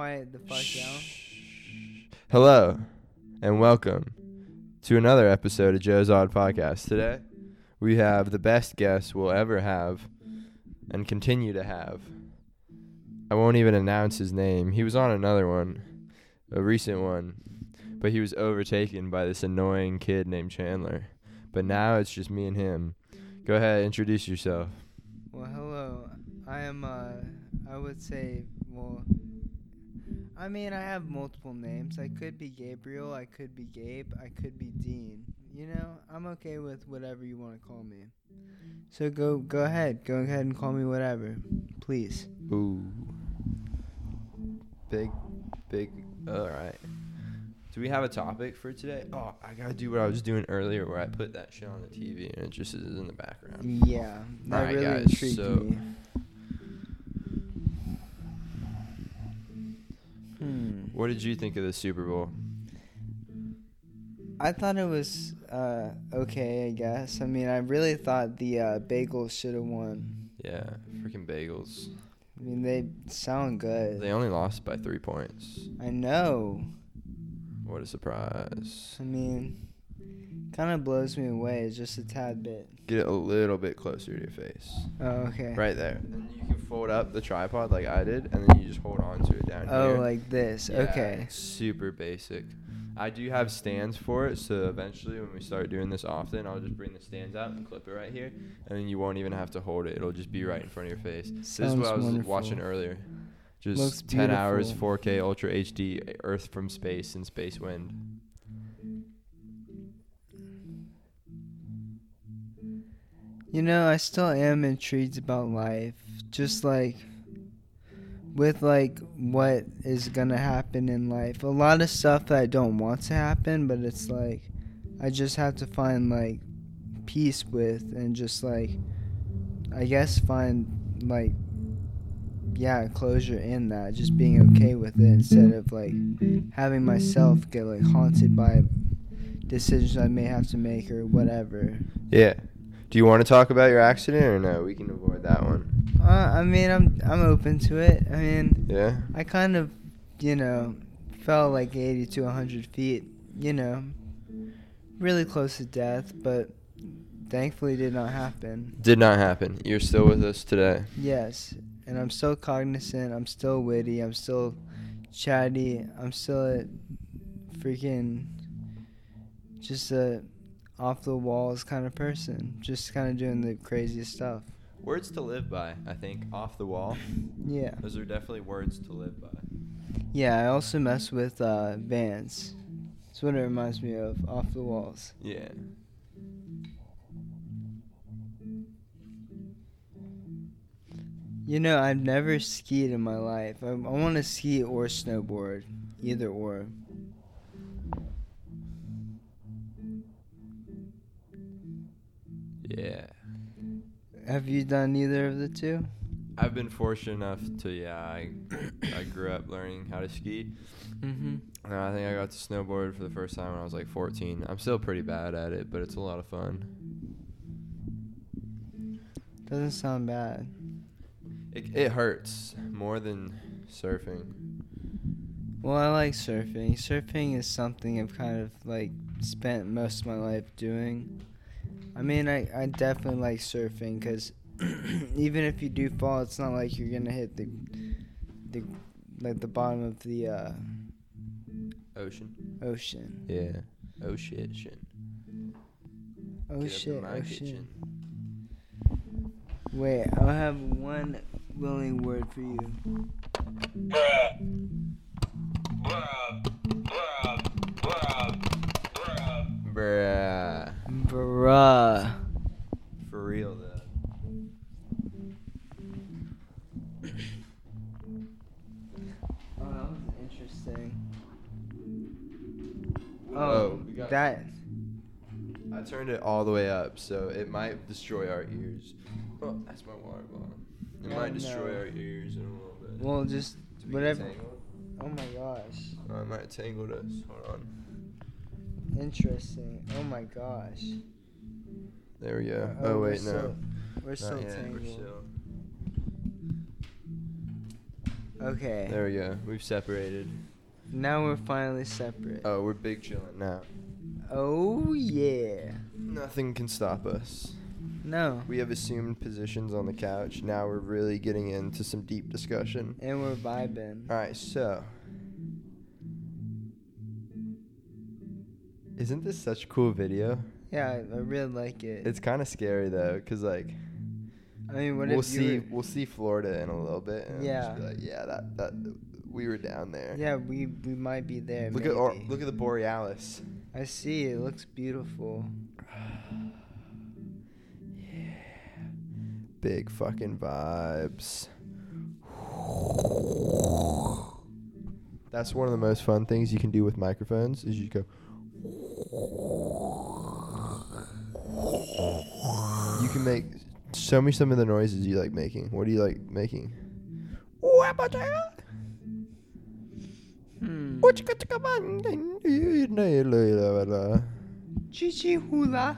quiet the fuck down? Hello, and welcome to another episode of Joe's Odd Podcast. Today, we have the best guest we'll ever have and continue to have. I won't even announce his name. He was on another one, a recent one, but he was overtaken by this annoying kid named Chandler. But now it's just me and him. Go ahead, introduce yourself. Well, hello. I am. Uh, I would say. Well, I mean, I have multiple names. I could be Gabriel. I could be Gabe. I could be Dean. You know, I'm okay with whatever you want to call me. So go, go ahead. Go ahead and call me whatever, please. Ooh. Big, big. All right. Do we have a topic for today? Oh, I gotta do what I was doing earlier, where I put that shit on the TV and it just is in the background. Yeah, that Alright, really guys, intrigued so- me. Hmm. What did you think of the Super Bowl? I thought it was uh, okay, I guess. I mean, I really thought the uh, Bagels should have won. Yeah, freaking bagels. I mean, they sound good. They only lost by three points. I know. What a surprise! I mean, kind of blows me away It's just a tad bit. Get it a little bit closer to your face. Oh, okay. Right there. And you can fold up the tripod like I did, and then you just hold on to it down Oh, here. Oh, like this. Yeah, okay. Super basic. I do have stands for it, so eventually when we start doing this often, I'll just bring the stands out and clip it right here, and then you won't even have to hold it. It'll just be right in front of your face. this is what I was wonderful. watching earlier. Just Looks 10 hours, 4K Ultra HD, Earth from space and space wind. You know, I still am intrigued about life. Just like with like what is gonna happen in life. A lot of stuff that I don't want to happen, but it's like I just have to find like peace with and just like I guess find like yeah, closure in that. Just being okay with it instead of like having myself get like haunted by decisions I may have to make or whatever. Yeah. Do you want to talk about your accident or no? We can avoid that one. Uh, I mean, I'm I'm open to it. I mean, Yeah? I kind of, you know, fell like 80 to 100 feet. You know, really close to death, but thankfully did not happen. Did not happen. You're still with us today. Yes, and I'm still cognizant. I'm still witty. I'm still chatty. I'm still a freaking just a off the walls kind of person. Just kind of doing the craziest stuff. Words to live by, I think. Off the wall. Yeah. Those are definitely words to live by. Yeah, I also mess with uh, Vans. That's what it reminds me of, off the walls. Yeah. You know, I've never skied in my life. I, I want to ski or snowboard, either or. Yeah. Have you done either of the two? I've been fortunate enough to yeah, I I grew up learning how to ski. Mm-hmm. And I think I got to snowboard for the first time when I was like 14. I'm still pretty bad at it, but it's a lot of fun. Doesn't sound bad. It it hurts more than surfing. Well, I like surfing. Surfing is something I've kind of like spent most of my life doing. I mean, I, I definitely like surfing because even if you do fall, it's not like you're gonna hit the the like the bottom of the uh, Ocean. ocean. Yeah. Oh shit, shit. Oh Get shit! my Oh kitchen. shit! Wait, I'll have one willing word for you. Bruh. Bruh. For real though. Oh, that was interesting. Whoa, Oh, we got- that. I turned it all the way up, so it might destroy our ears. Oh, that's my water bottle. It Oh, might destroy no. our ears in a little bit. Well, just we whatever. Oh my gosh. Oh, it might have tangled us. Hold on. Interesting. Oh my gosh. There we go. Uh, Oh, wait, no. still- We're Not still we're tangled. still- Okay. There we go. We've separated. Now we're finally separate. Oh, we're big chilling now. Oh yeah. Nothing can stop us. No. We have assumed positions on the couch. Now we're really getting into some deep discussion. And we're vibing. All right, so isn't this such a cool video? Yeah, I, really like it. It's kind of scary though, cause like I mean, what we'll if see were- we'll see Florida in a little bit. And yeah. Just be Yeah. like, yeah, that that we were down there. Yeah, we we might be there. Look at or, look at the borealis. I see. It looks beautiful. yeah. Big fucking vibes. That's one of the most fun things you can do with microphones is you go You can make show me some of the noises you like making. What do you like making? Hmm. Chichi hula.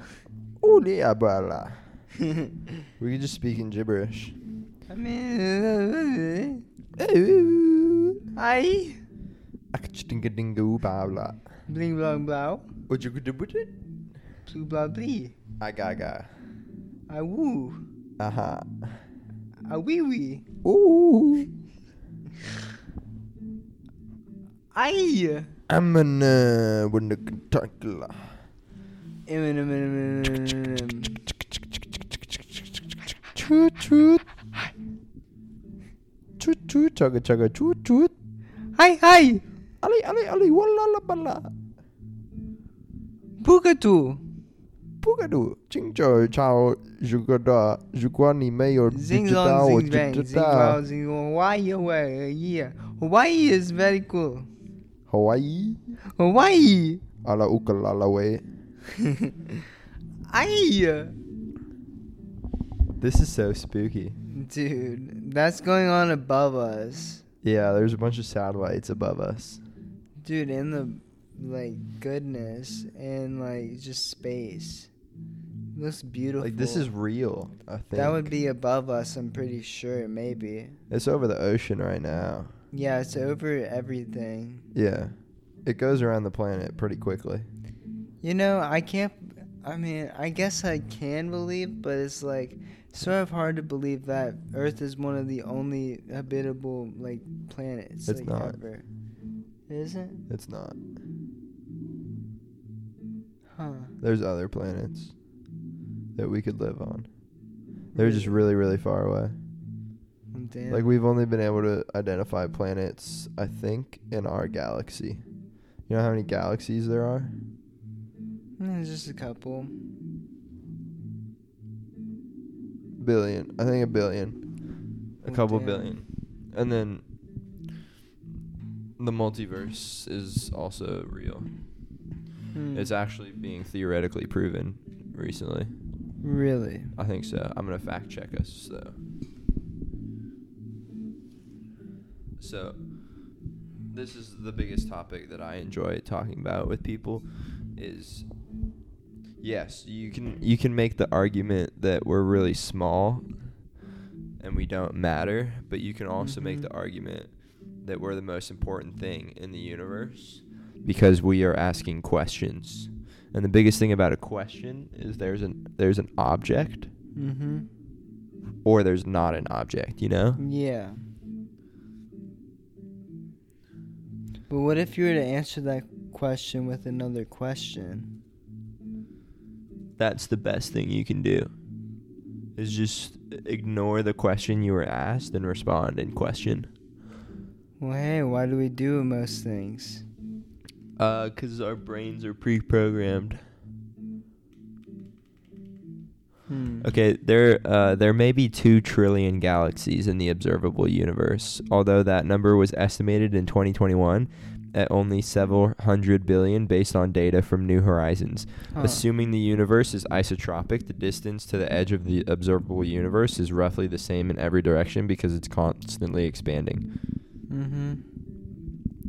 We could just speak in gibberish. I mean, I bling blang blow, blue blah blee. I gaga. I woo, Aha. I wee wee. Ooh. I. I'm an uh, when the Kentucky. Toot toot. Toot toot chugga chugga toot toot. Hi hi. Ali ali ali walla la balla. Bugatu. Bugadu. Ching chao chao jugada jugwani mayor Zing digita zong o zing bang. Zing digita. wow. Hawaii Hawaii. Yeah. Hawaii is very cool. Hawaii. Hawaii. Ala ukalala way. I. This is so spooky. Dude, that's going on above us. Yeah, there's a bunch of satellites above us. Dude, in the like goodness and like just space. Looks beautiful. Like this is real. I think That would be above us, I'm pretty sure, maybe. It's over the ocean right now. Yeah, it's over everything. Yeah, it goes around the planet pretty quickly. You know, I can't. I mean, I guess I can believe, but it's like sort of hard to believe that Earth is one of the only habitable like planets It's like not. ever. It isn't? It's not. Huh. There's other planets that we could live on. They're just really, really far away. Damn. Like we've only been able to identify planets, I think, in our galaxy. You know how many galaxies there are? Mm, just a couple. Billion. I think a billion. A Oh, couple damn. billion. And then the multiverse is also real. Hmm. It's actually being theoretically proven recently. Really. I think so. I'm gonna fact check us though. So, this is the biggest topic that I enjoy talking about with people. Is yes, you can you can make the argument that we're really small and we don't matter, but you can also make Mhm. the argument that we're the most important thing in the universe because we are asking questions. And the biggest thing about a question is there's an there's an object Mm-hmm. or there's not an object, you know? Yeah. But what if you were to answer that question with another question? That's the best thing you can do. Is just ignore the question you were asked and respond in question. Well, hey, why do we do most things? Uh, cuz our brains are pre-programmed. Hmm. Okay, there uh, there may be 2 trillion galaxies in the observable universe, although that number was estimated in 2021 at only several hundred billion based on data from New Horizons. Huh. Assuming the universe is isotropic, the distance to the edge of the observable universe is roughly the same in every direction because it's constantly expanding. Mm-hmm.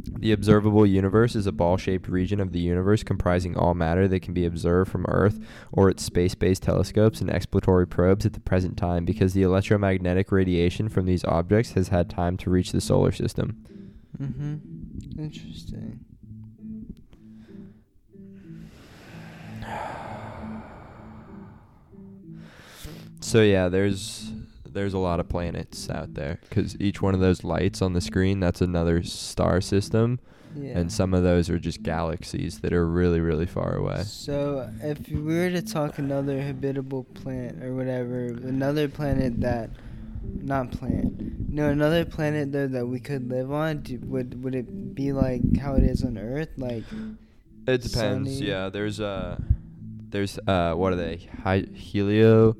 The observable universe is a ball shaped region of the universe comprising all matter that can be observed from Earth or its space based telescopes and exploratory probes at the present time because the electromagnetic radiation from these objects has had time to reach the solar system. Mm-hmm. Interesting. So yeah, there's there's a lot of planets out there because each one of those lights on the screen that's another star system, Yeah. and some of those are just galaxies that are really really far away. So, if we were to talk another habitable planet or whatever, another planet that, not planet, no, another planet though that we could live on, do, would would it be like how it is on Earth? Like, It depends. Sunny. Yeah, there's uh there's uh what are they? Hy- helio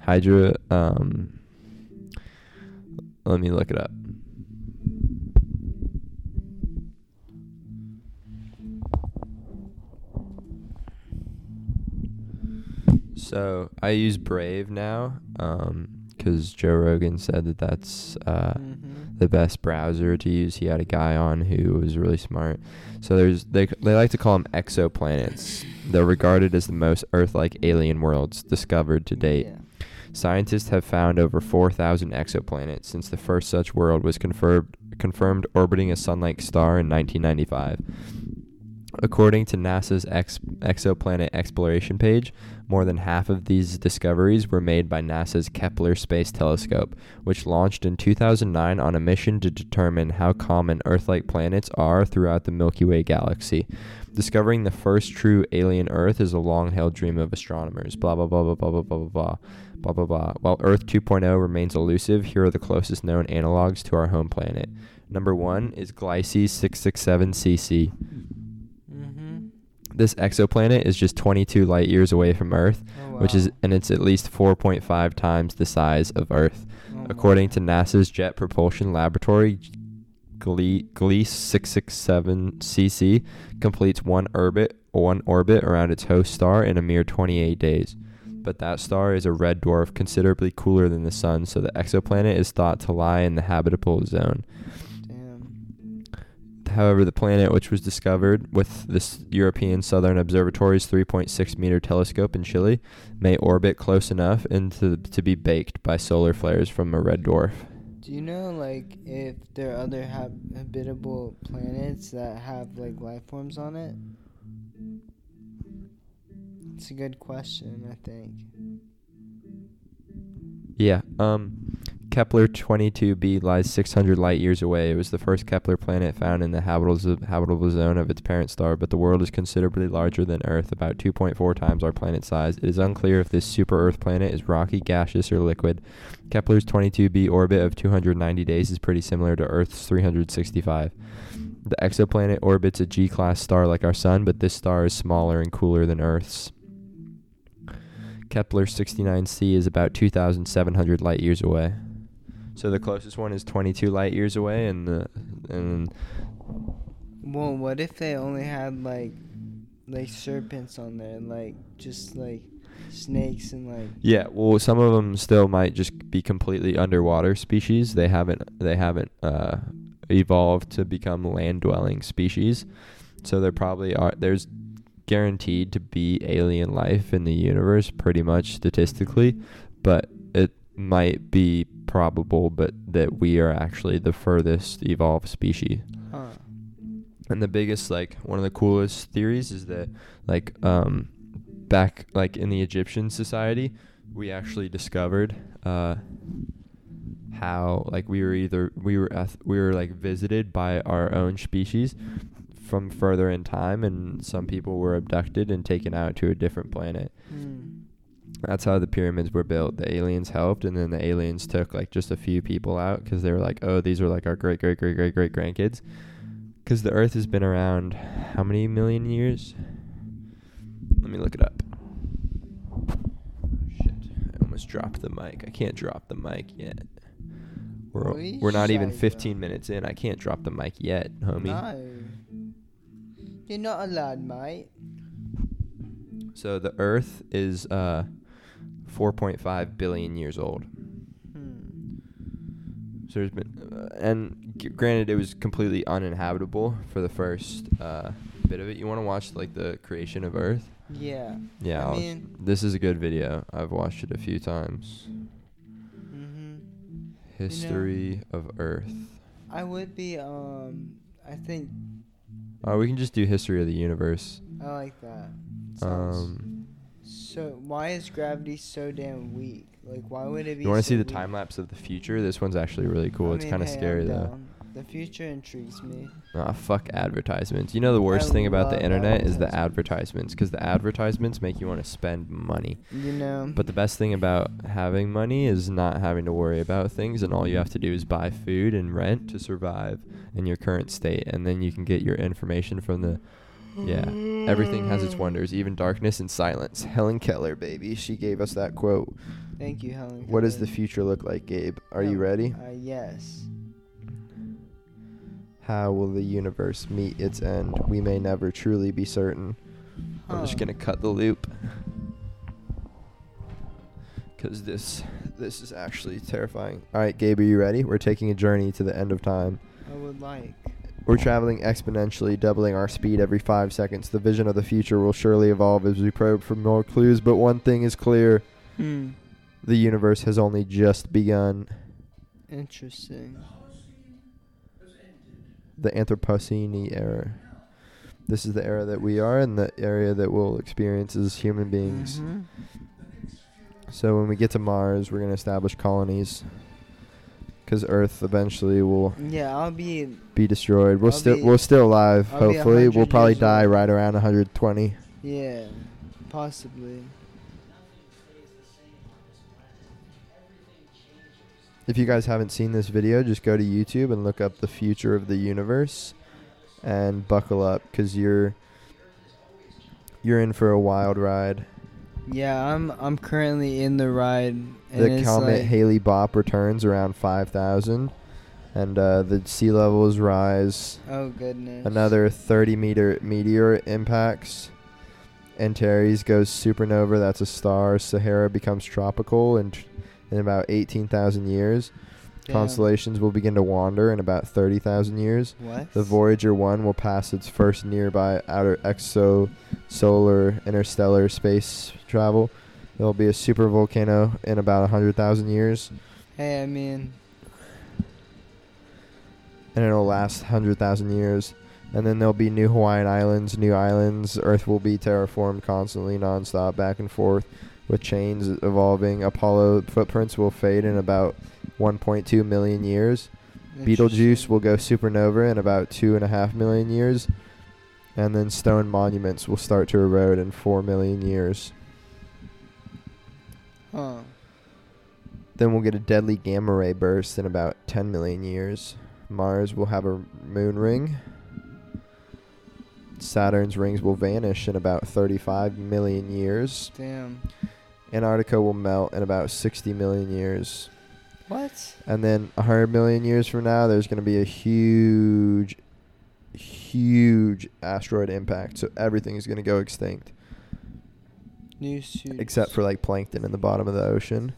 hydra um let me look it up. So, I use Brave now um cuz Joe Rogan said that that's uh mhm. the best browser to use. He had a guy on who was really smart. So there's they they like to call them exoplanets. They're regarded as the most Earth-like alien worlds discovered to date. Yeah. Scientists have found over 4,000 exoplanets since the first such world was confirmed confirmed orbiting a sun-like star in 1995. According to NASA's ex- exoplanet exploration page, more than half of these discoveries were made by NASA's Kepler Space Telescope, which launched in 2009 on a mission to determine how common Earth like planets are throughout the Milky Way galaxy. Discovering the first true alien Earth is a long held dream of astronomers. Blah, blah, blah, blah, blah, blah, blah, blah, blah. Blah blah. While Earth 2.0 remains elusive, here are the closest known analogs to our home planet. Number one is Gliese 667cc. This exoplanet is just 22 light years away from Earth, Oh, which is and it's at least 4.5 times the size of Earth. Oh, According wow. to NASA's Jet Propulsion Laboratory, Gle- Gliese 667cc completes one orbit one orbit around its host star in a mere 28 days. But that star is a red dwarf considerably cooler than the sun, so the exoplanet is thought to lie in the habitable zone. However, the planet, which was discovered with this European Southern Observatory's 3.6 meter telescope in Chile, may orbit close enough into to be baked by solar flares from a red dwarf. Do you know like if there are other hab- habitable planets that have like life forms on it? It's a good question, I think. Yeah. Um, Kepler 22b lies 600 light years away. It was the first Kepler planet found in the habitable, zone of its parent star, but the world is considerably larger than Earth, about 2.4 times our planet size. It is unclear if this super Earth planet is rocky, gaseous, or liquid. Kepler's 22b orbit of 290 days is pretty similar to Earth's 365. The exoplanet orbits a G class star like our Sun, but this star is smaller and cooler than Earth's. Kepler 69c is about 2,700 light years away. So the closest one is 22 light years away, and the and Well, what if they only had like like serpents on there, like just like snakes and like yeah, well, some of them still might just be completely underwater species. They haven't they haven't uh, evolved to become land dwelling species. So there probably are there's guaranteed to be alien life in the universe, pretty much statistically, but might be probable, but that we are actually the furthest evolved species. huh? And the biggest, like, one of the coolest theories is that, like, um, back, like, in the Egyptian society, we actually discovered, uh, how, like, we were either, we were, eth- we were, like, visited by our own species from further in time, and some people were abducted and taken out to a different planet. Hmm. That's how the pyramids were built. The aliens helped, and then the aliens took like just a few people out because they were like, "Oh, these are like our great, great, great, great, great grandkids." Because the Earth has been around how many million years? Let me look it up. Shit! I almost dropped the mic. I can't drop the mic yet. We're Holy we're not even 15 minutes in. I can't drop the mic yet, homie. No. You're not allowed, mate. So the Earth is uh 4.5 billion years old. Hmm. So there's been, uh, and g- granted, it was completely uninhabitable for the first uh, bit of it. You want to watch like the creation of Earth? Yeah. Yeah, I mean- this is a good video. I've watched it a few times. Mhm. History of Earth. I would be. Um. I think Uh, we can just do history of the universe. I like that. Sounds- Um, so why is gravity so damn weak? Like, why would it be? you want to so see the weak? time lapse of the future? This one's actually really cool. I it's mean, kind of hey, scary though. The future intrigues me. Ah, fuck advertisements. You know the worst I thing about the internet is the advertisements. advertisements because the advertisements make you want to spend money. You know. But the best thing about having money is not having to worry about things, and all you have to do is buy food and rent to survive in your current state, and then you can get your information from the. Yeah, everything has its wonders, even darkness and silence. Helen Keller, baby, she gave us that quote. Thank you, Helen. What does the future look like, Gabe? Are you Um, ready? Uh, yes. How will the universe meet its end? We may never truly be certain. I'm just gonna cut the loop. Cause this this is actually terrifying. Alright, Gabe, are you ready? We're taking a journey to the end of time. I would like. We're traveling exponentially, doubling our speed every five seconds. The vision of the future will surely evolve as we probe for more clues, but one thing is clear Hmm. the universe has only just begun. Interesting. The Anthropocene era. This is the era that we are and the area that we'll experience as human beings. Mhm. So when we get to Mars, we're going to establish colonies. Because Earth eventually will Yeah, I'll be. be destroyed. We'll still we're still alive. I'll be hopefully, we'll 100 probably years die old. right around 120. Yeah, possibly. If you guys haven't seen this video, just go to YouTube and look up the future of the universe, and buckle up because you're you're in for a wild ride. Yeah, I'm. I'm currently in the ride. And the comet like, Haley Bop returns around 5,000, and uh, the sea levels rise. Oh goodness. Another 30 meter meteor impacts. Antares goes supernova. That's a star. Sahara becomes tropical in, tr- in about 18,000 years. Damn. Constellations will begin to wander in about 30,000 years. What? The Voyager 1 will pass its first nearby outer exosolar interstellar space travel. There will be a supervolcano in about 100,000 years, Hey, I mean, and it'll last 100,000 years. And then there'll be new Hawaiian Islands, new islands. Earth will be terraformed constantly, nonstop, back and forth, with chains evolving. Apollo footprints will fade in about 1.2 million years. Betelgeuse will go supernova in about two and a half million years, and then stone monuments will start to erode in four million years. Huh. Then we'll get a deadly gamma ray burst in about 10 million years. Mars will have a moon ring. Saturn's rings will vanish in about 35 million years. Damn. Antarctica will melt in about 60 million years. What? And then 100 million years from now, there's going to be a huge, huge asteroid impact. So everything is going to go extinct, except for like plankton in the bottom of the ocean.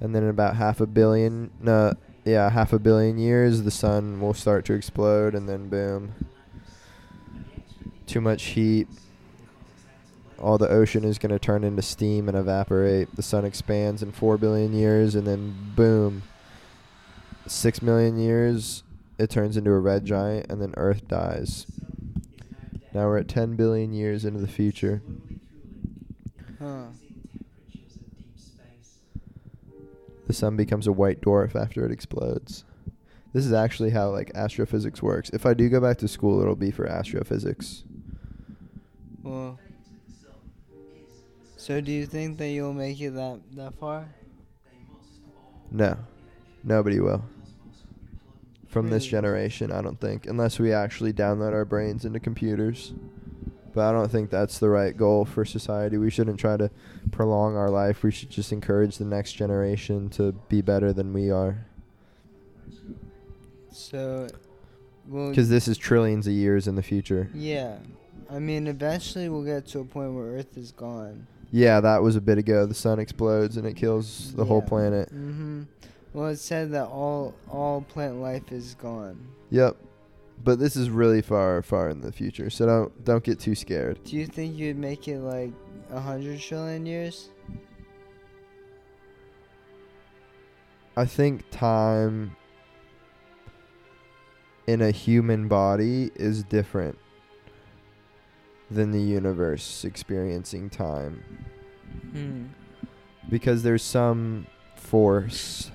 And then in about half a billion, no, yeah, half a billion years, the sun will start to explode, and then boom. Too much heat. All the ocean is going to turn into steam and evaporate. The sun expands in 4 billion years, and then boom. 6 million years, it turns into a red giant, and then Earth dies. Now we're at 10 billion years into the future. Huh. The sun becomes a white dwarf after it explodes. This is actually how like astrophysics works. If I do go back to school, it'll be for astrophysics. So do you think that you'll make it that that far? No, nobody will. From this generation, I don't think, unless we actually download our brains into computers. But I don't think that's the right goal for society. We shouldn't try to prolong our life. We should just encourage the next generation to be better than we are. So, well. Because this is trillions of years in the future. Yeah. I mean, eventually we'll get to a point where Earth is gone. Yeah, that was a bit ago. The sun explodes and it kills the whole planet. Mm-hmm. Well, it said that all all plant life is gone. Yep. But this is really far, far in the future, so don't don't get too scared. Do you think you'd make it like a hundred trillion years? I think time in a human body is different than the universe experiencing time Hmm. because there's some force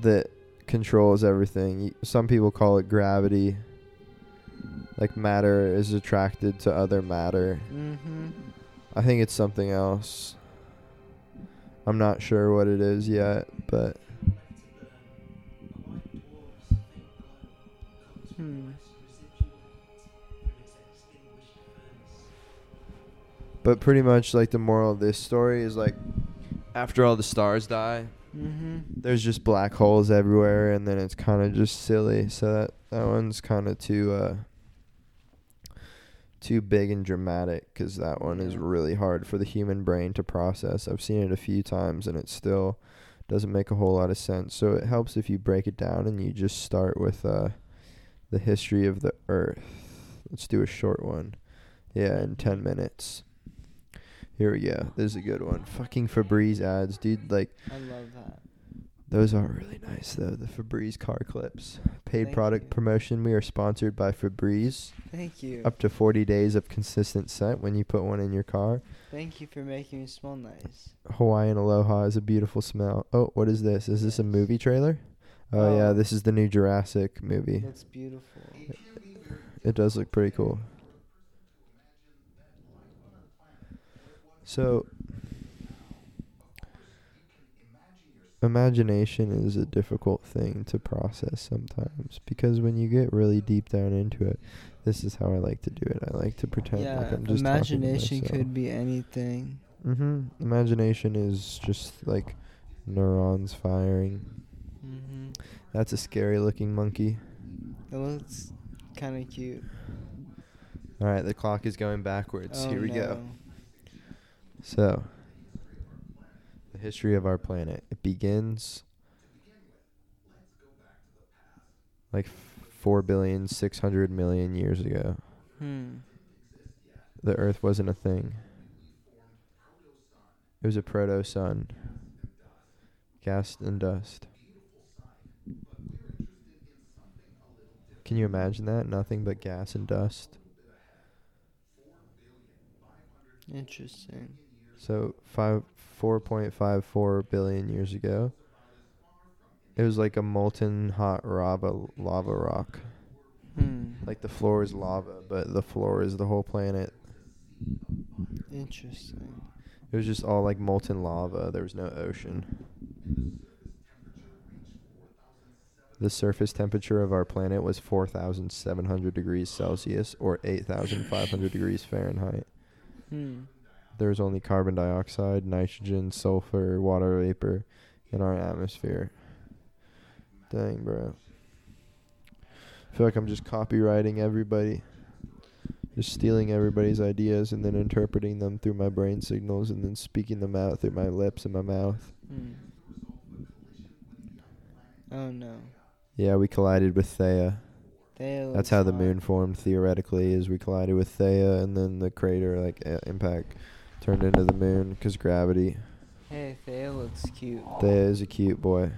that controls everything. Some people call it gravity. Like matter is attracted to other matter. Mm-hmm. I think it's something else. I'm not sure what it is yet, but but pretty much like the moral of this story is like after all the stars die, Mm-hmm. there's just black holes everywhere and then it's kind of just silly. So that that one's kind of too uh too big and dramatic cuz that one is really hard for the human brain to process. I've seen it a few times and it still doesn't make a whole lot of sense. So it helps if you break it down and you just start with uh the history of the earth. Let's do a short one. Yeah, in 10 minutes. Here we go. This is a good one. Fucking Febreze ads, dude. Like I love that. those are really nice though. The Febreze car clips. Paid Thank product you. promotion. We are sponsored by Febreze. Thank you. Up to 40 days of consistent scent when you put one in your car. Thank you for making me smell nice. Hawaiian Aloha is a beautiful smell. Oh, what is this? Is this a movie trailer? Oh, yeah, Oh. this is the new Jurassic movie. That's beautiful. It does look pretty cool. So, imagination is a difficult thing to process sometimes because when you get really deep down into it, this is how I like to do it. I like to pretend yeah, like I'm just imagination could be anything. hmm Imagination is just like neurons firing. Mm-hmm. That's a scary looking monkey. It looks kind of cute. All right, the clock is going backwards. Oh, Here we go. So, the history of our planet. It begins like four billion six hundred million years ago. Hmm. The Earth wasn't a thing. It was a proto sun. Gas and dust. Can you imagine that? Nothing but gas and dust. Interesting. So five four point five four billion years ago. It was like a molten hot lava lava rock. Hmm. Like the floor is lava, but the floor is the whole planet. Interesting. It was just all like molten lava. There was no ocean. The surface temperature of our planet was 4,700 degrees Celsius or 8,500 degrees Fahrenheit. Hmm. There was only carbon dioxide, nitrogen, sulfur, water vapor in our atmosphere. Dang, bro. I feel like I'm just copywriting everybody. Just stealing everybody's ideas and then interpreting them through my brain signals and then speaking them out through my lips and my mouth. Hmm. Oh no. Yeah, we collided with Theia. That's how the moon formed theoretically. Is we collided with Theia and then the crater like uh, impact turned into the moon because gravity. Hey, Theia looks cute. Theia is a cute boy.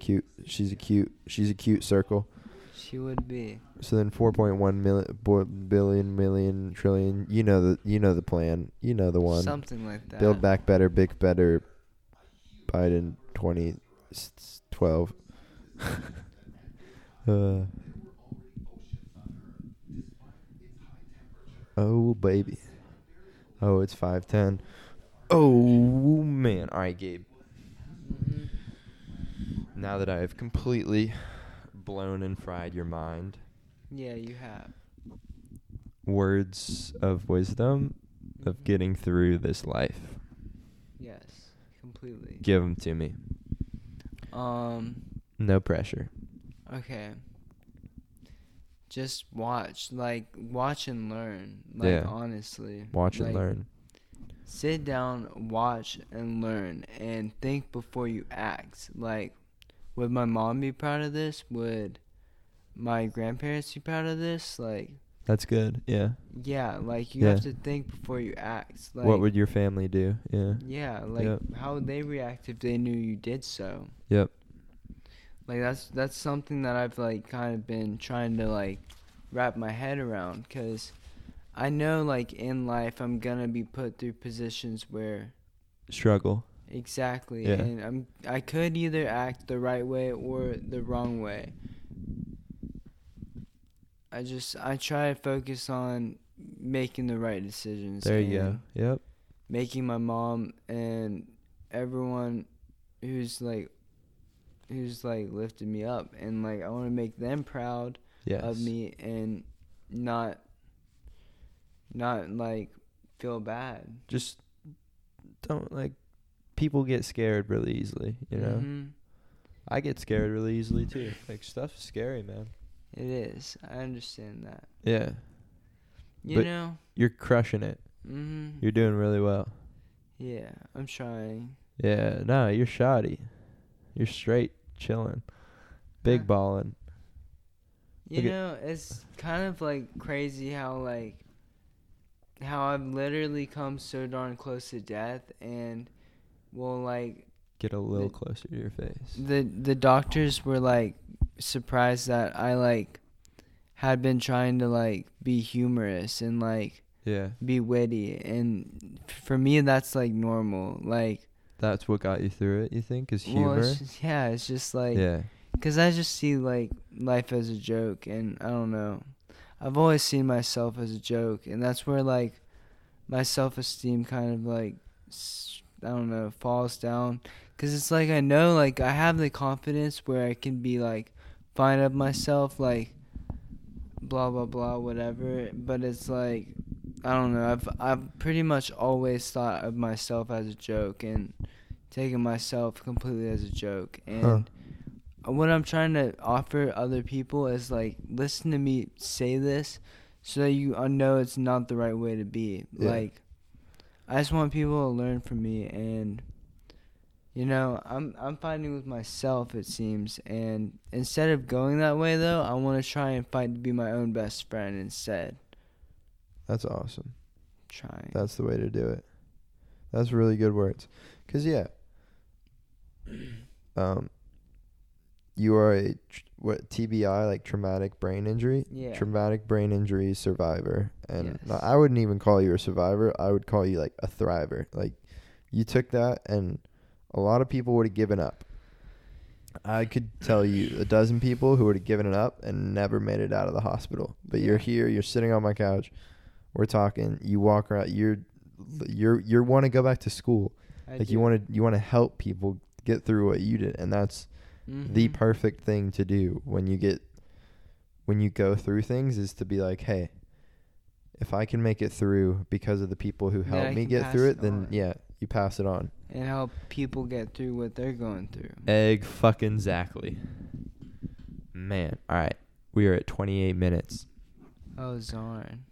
Cute. She's a cute. She's a cute circle. She would be. So then 4.1 million, million, trillion. You know the you know the plan. You know the one. Something like that. Build back better, big better. Biden 2012. uh. Oh baby. Oh, it's 510. Oh man. All right, Gabe. Mhm. Now that I have completely blown and fried your mind, Yeah, you have. words of wisdom of Mhm. getting through this life. Yes, completely. Give them to me. Um. No pressure. Okay. Just watch, like watch and learn. Like Yeah. honestly. Watch and learn. sit down, watch, and learn, and think before you act. Like, would my mom be proud of this? Would my grandparents be proud of this? Like, That's good. Yeah. yeah, like you Yeah. have to think before you act. Like, what would your family do? Yeah. yeah, like Yep. how would they react if they knew you did so? Yep. Like that's that's something that I've like kind of been trying to like wrap my head around cuz I know like in life I'm going to be put through positions where Struggle. exactly Yeah. and I'm I could either act the right way or the wrong way. I just I try to focus on making the right decisions. There you go. Yep. Making my mom and everyone who's like who's like lifted me up and like I want to make them proud Yes. of me and not not like feel bad. Just don't like people get scared really easily, you know? Mhm. I get scared really easily too. Like stuff's scary, man. It is. I understand that. Yeah. You But- know? You're crushing it. Mhm. You're doing really well. Yeah, I'm trying. Yeah, no, you're shoddy. You're straight chilling. Big Huh. ballin'. You Look at- know, it's kind of like crazy how like how I've literally come so darn close to death and well like Get a little The- closer to your face. the the doctors were like surprised that I like had been trying to like be humorous and like Yeah. be witty and f- for me that's like normal like That's what got you through it, you think? Is well, humor? it's just, yeah it's just like yeah. Cause I just see like life as a joke, and I don't know. I've always seen myself as a joke, and that's where like my self esteem kind of like I don't know falls down. Cause it's like I know like I have the confidence where I can be like fine of myself, like blah blah blah whatever. But it's like I don't know. I've I've pretty much always thought of myself as a joke and taken myself completely as a joke and Huh. what I'm trying to offer other people is like listen to me say this so that you uh, know it's not the right way to be. Yeah. Like I just want people to learn from me and you know, I'm I'm fighting with myself it seems and instead of going that way though, I want to try and fight to be my own best friend instead. That's awesome. Trying. That's the way to do it. That's really good words. Cause yeah, um, you are a what TBI like traumatic brain injury, yeah. traumatic brain injury survivor, and Yes. I wouldn't even call you a survivor. I would call you like a thriver. Like you took that, and a lot of people would have given up. I could tell you a dozen people who would have given it up and never made it out of the hospital. But you're here. You're sitting on my couch. We're talking. You walk around. You're you're you want to go back to school. I like you do. want to you want to help people get through what you did, and that's the Mhm. perfect thing to do when you get when you go through things is to be like, hey, if I can make it through because of the people who helped me get through it it, then on. yeah, you pass it on. and help people get through what they're going through. Egg fucking exactly. Man, all right, we are at 28 minutes. Oh, Zorn.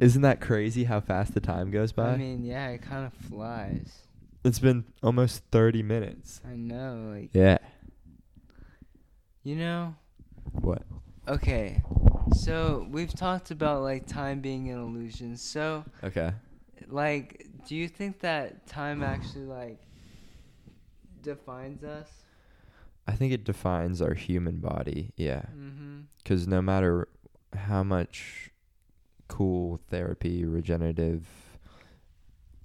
Isn't that crazy how fast the time goes by? I mean, yeah, it kind of flies. It's been almost 30 minutes. I know, like Yeah. you know. What? Okay, so we've talked about like time being an illusion. So, Okay. like, do you think that time actually like defines us? I think it defines our human body. Yeah. Mm-hmm. because no matter how much cool therapy, regenerative,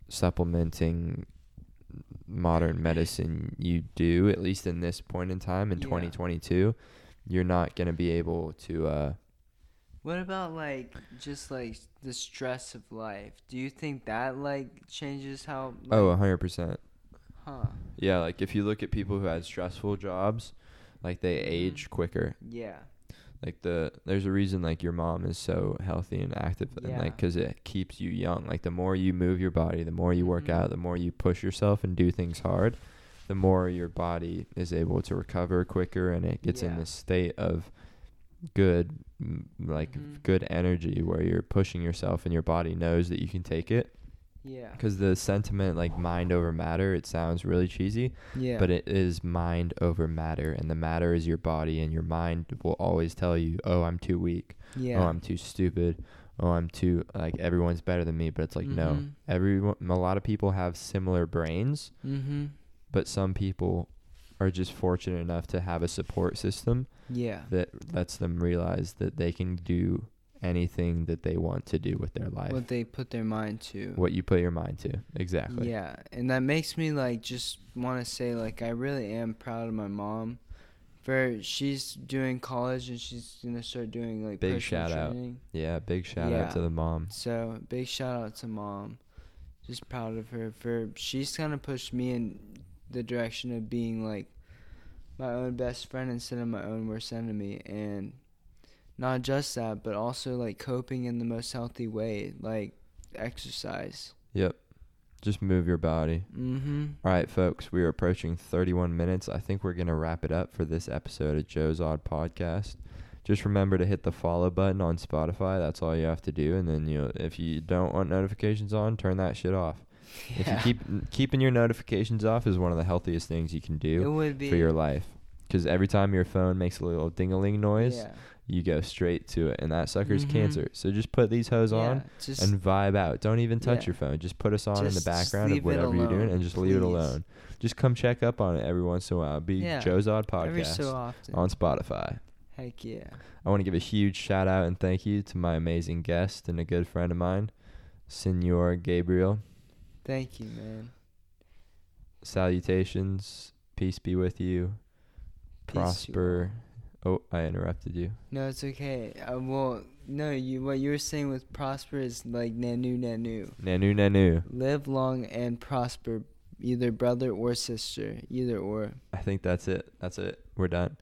supplementing, modern medicine you do, at least in this point in time in Yeah. 2022, you're not going to be able to. Uh, What about like just like the stress of life? Do you think that like changes how? Like, oh, 100%. huh? Yeah, like if you look at people who had stressful jobs, like they Mhm. age quicker. Yeah. Like the there's a reason like your mom is so healthy and active and Yeah. like cuz it keeps you young. Like the more you move your body, the more you work Mhm. out, the more you push yourself and do things hard, the more your body is able to recover quicker and it gets in Yeah. this state of good m- like Mhm. good energy where you're pushing yourself and your body knows that you can take it. Yeah. because the sentiment like mind over matter it sounds really cheesy Yeah. but it is mind over matter and the matter is your body and your mind will always tell you oh i'm too weak yeah. oh i'm too stupid oh i'm too like everyone's better than me but it's like no Mhm. everyone a lot of people have similar brains mm-hmm. but some people are just fortunate enough to have a support system Yeah. that lets them realize that they can do anything that they want to do with their life What they put their mind to. what you put your mind to exactly Yeah, and that makes me like just want to say like I really am proud of my mom. For she's doing college and she's gonna start doing like Big shout out. yeah big shout out to the mom So big shout out to mom. Just proud of her for she's kind of pushed me in the direction of being like my own best friend instead of my own worst enemy and not just that but also like coping in the most healthy way like exercise. Yep. Just move your body. Mhm. All right, folks, we are approaching 31 minutes. I think we're going to wrap it up for this episode of Joe's Odd Podcast. Just remember to hit the follow button on Spotify. That's all you have to do. And then you if you don't want notifications on, turn that shit off. Yeah. If you keep keeping your notifications off is one of the healthiest things you can it do would be for your life. Cuz every time your phone makes a little ding-a-ling noise, Yeah. You go straight to it and that sucker's Mhm. cancer. So just put these hose on just and vibe out. Don't even touch Yeah. your phone. Just put us on in the Just- just background of whatever you're doing and just leave it alone. Just come check up on it every once in a while. Be Yeah, Joe's Odd every Podcast so often. on Spotify. Heck yeah. I want to give a huge shout out and thank you to my amazing guest and a good friend of mine, Senor Gabriel. Thank you, man. Salutations. Peace be with you. Peace, you Prosper. Oh, I interrupted you. No, it's okay. Uh, well, no, you what you were saying with prosper is like nanu nanu. Nanu nanu. Live long and prosper, either brother or sister, either or. I think that's it. That's it. We're done.